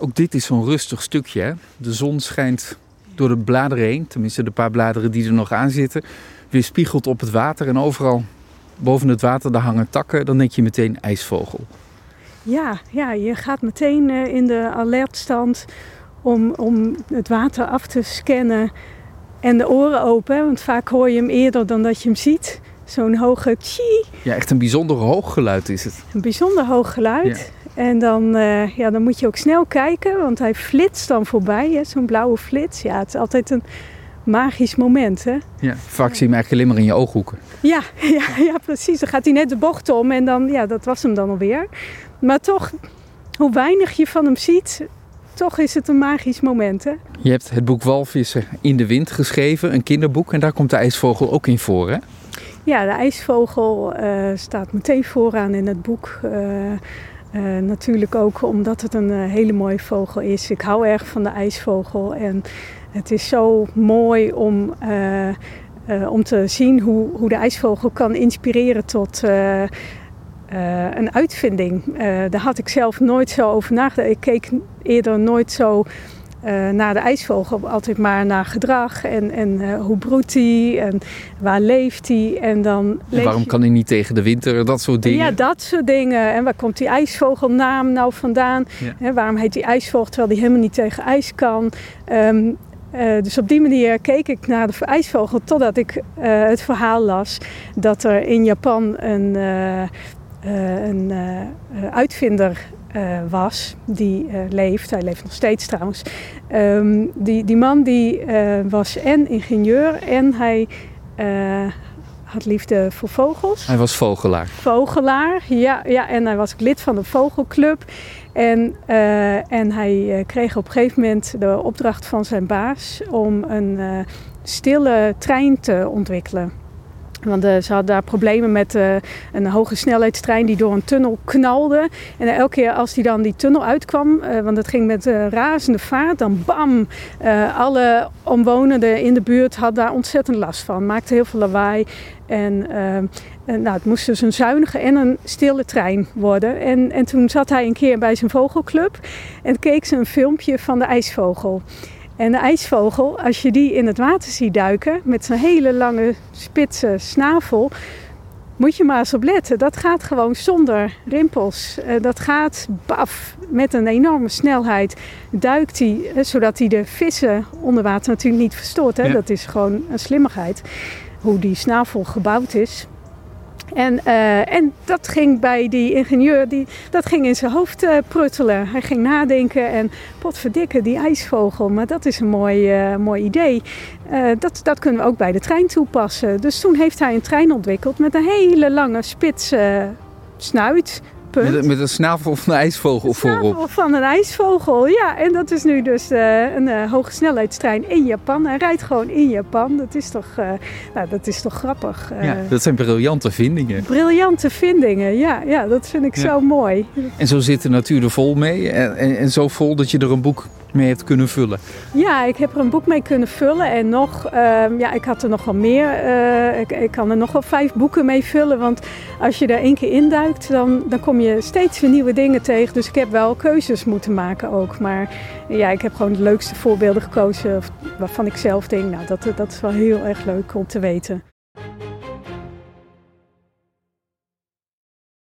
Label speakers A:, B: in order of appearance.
A: Ook dit is zo'n rustig stukje. Hè? De zon schijnt door de bladeren heen, tenminste de paar bladeren die er nog aan zitten, weer spiegelt op het water en overal boven het water daar hangen takken. Dan denk je meteen ijsvogel.
B: Ja, ja je gaat meteen eh, in de alertstand om, om het water af te scannen en de oren open. Want vaak hoor je hem eerder dan dat je hem ziet. Zo'n hoge chi.
A: Ja, echt een bijzonder hoog geluid is het.
B: Een bijzonder hoog geluid. En dan, uh, ja, dan moet je ook snel kijken, want hij flitst dan voorbij. Zo'n blauwe flits. Ja, het is altijd een magisch moment. Hè?
A: Ja, vaak zie je hem eigenlijk alleen maar in je ooghoeken.
B: Ja, ja, ja, precies. Dan gaat hij net de bocht om en dan, ja, dat was hem dan alweer. Maar toch, hoe weinig je van hem ziet, toch is het een magisch moment. Hè?
A: Je hebt het boek Walvissen in de wind geschreven, een kinderboek. En daar komt de ijsvogel ook in voor, hè?
B: Ja, de ijsvogel uh, staat meteen vooraan in het boek. Uh, uh, natuurlijk ook omdat het een hele mooie vogel is. Ik hou erg van de ijsvogel. En het is zo mooi om, om te zien hoe, hoe de ijsvogel kan inspireren tot een uitvinding. Daar had ik zelf nooit zo over nagedacht. Ik keek eerder nooit zo uh, naar de ijsvogel, altijd maar naar gedrag en, en hoe broedt hij en waar leeft hij. En, dan
A: en waarom kan hij niet tegen de winter, dat soort dingen?
B: Ja, dat soort dingen. En waar komt die ijsvogelnaam nou vandaan? Ja. waarom heet die ijsvogel terwijl die helemaal niet tegen ijs kan? Um, uh, dus op die manier keek ik naar de ijsvogel totdat ik het verhaal las dat er in Japan een, een uitvinder uh, was, die leeft, hij leeft nog steeds trouwens. Um, die, die man die was en ingenieur en hij had liefde voor vogels.
A: Hij was vogelaar.
B: Vogelaar, ja, ja en hij was lid van de vogelclub. En, en hij kreeg op een gegeven moment de opdracht van zijn baas om een stille trein te ontwikkelen. Want uh, ze hadden daar problemen met uh, een hoge snelheidstrein die door een tunnel knalde. En elke keer als die dan die tunnel uitkwam, want het ging met razende vaart, dan bam! alle omwonenden in de buurt hadden daar ontzettend last van. Maakte heel veel lawaai. En nou, het moest dus een zuinige en een stille trein worden. En, en toen zat hij een keer bij zijn vogelclub en keek ze een filmpje van de ijsvogel. En de ijsvogel, als je die in het water ziet duiken met zijn hele lange spitse snavel, moet je maar eens op letten. Dat gaat gewoon zonder rimpels. Uh, dat gaat baf met een enorme snelheid. Duikt hij, uh, zodat hij de vissen onder water natuurlijk niet verstoort. Hè? Ja. Dat is gewoon een slimmigheid. Hoe die snavel gebouwd is. En, uh, en dat ging bij die ingenieur, die, dat ging in zijn hoofd uh, pruttelen. Hij ging nadenken en potverdikke, die ijsvogel. Maar dat is een mooi, uh, mooi idee. dat, dat kunnen we ook bij de trein toepassen. Dus toen heeft hij een trein ontwikkeld met een hele lange spitse snuit.
A: Met, met, een snavel van een ijsvogel voorop. Snavel
B: van een ijsvogel, ja. En dat is nu dus uh, een uh, hoge snelheidstrein in Japan. Hij rijdt gewoon in Japan. Dat is toch, uh, nou, dat is toch grappig.
A: ja, dat zijn briljante vindingen.
B: Briljante vindingen, ja. ja dat vind ik ja. zo mooi.
A: En zo zit de natuur er vol mee. En, en, en zo vol dat je er een boek mee kunnen vullen?
B: Ja, ik heb er een boek mee kunnen vullen. En nog, uh, ja, ik had er nog wel meer. Uh, ik, kan er nog wel vijf boeken mee vullen. Want als je er één keer induikt, dan, dan kom je steeds weer nieuwe dingen tegen. Dus ik heb wel keuzes moeten maken ook. Maar ja, ik heb gewoon de leukste voorbeelden gekozen. Waarvan ik zelf denk, nou, dat, dat is wel heel erg leuk om te weten.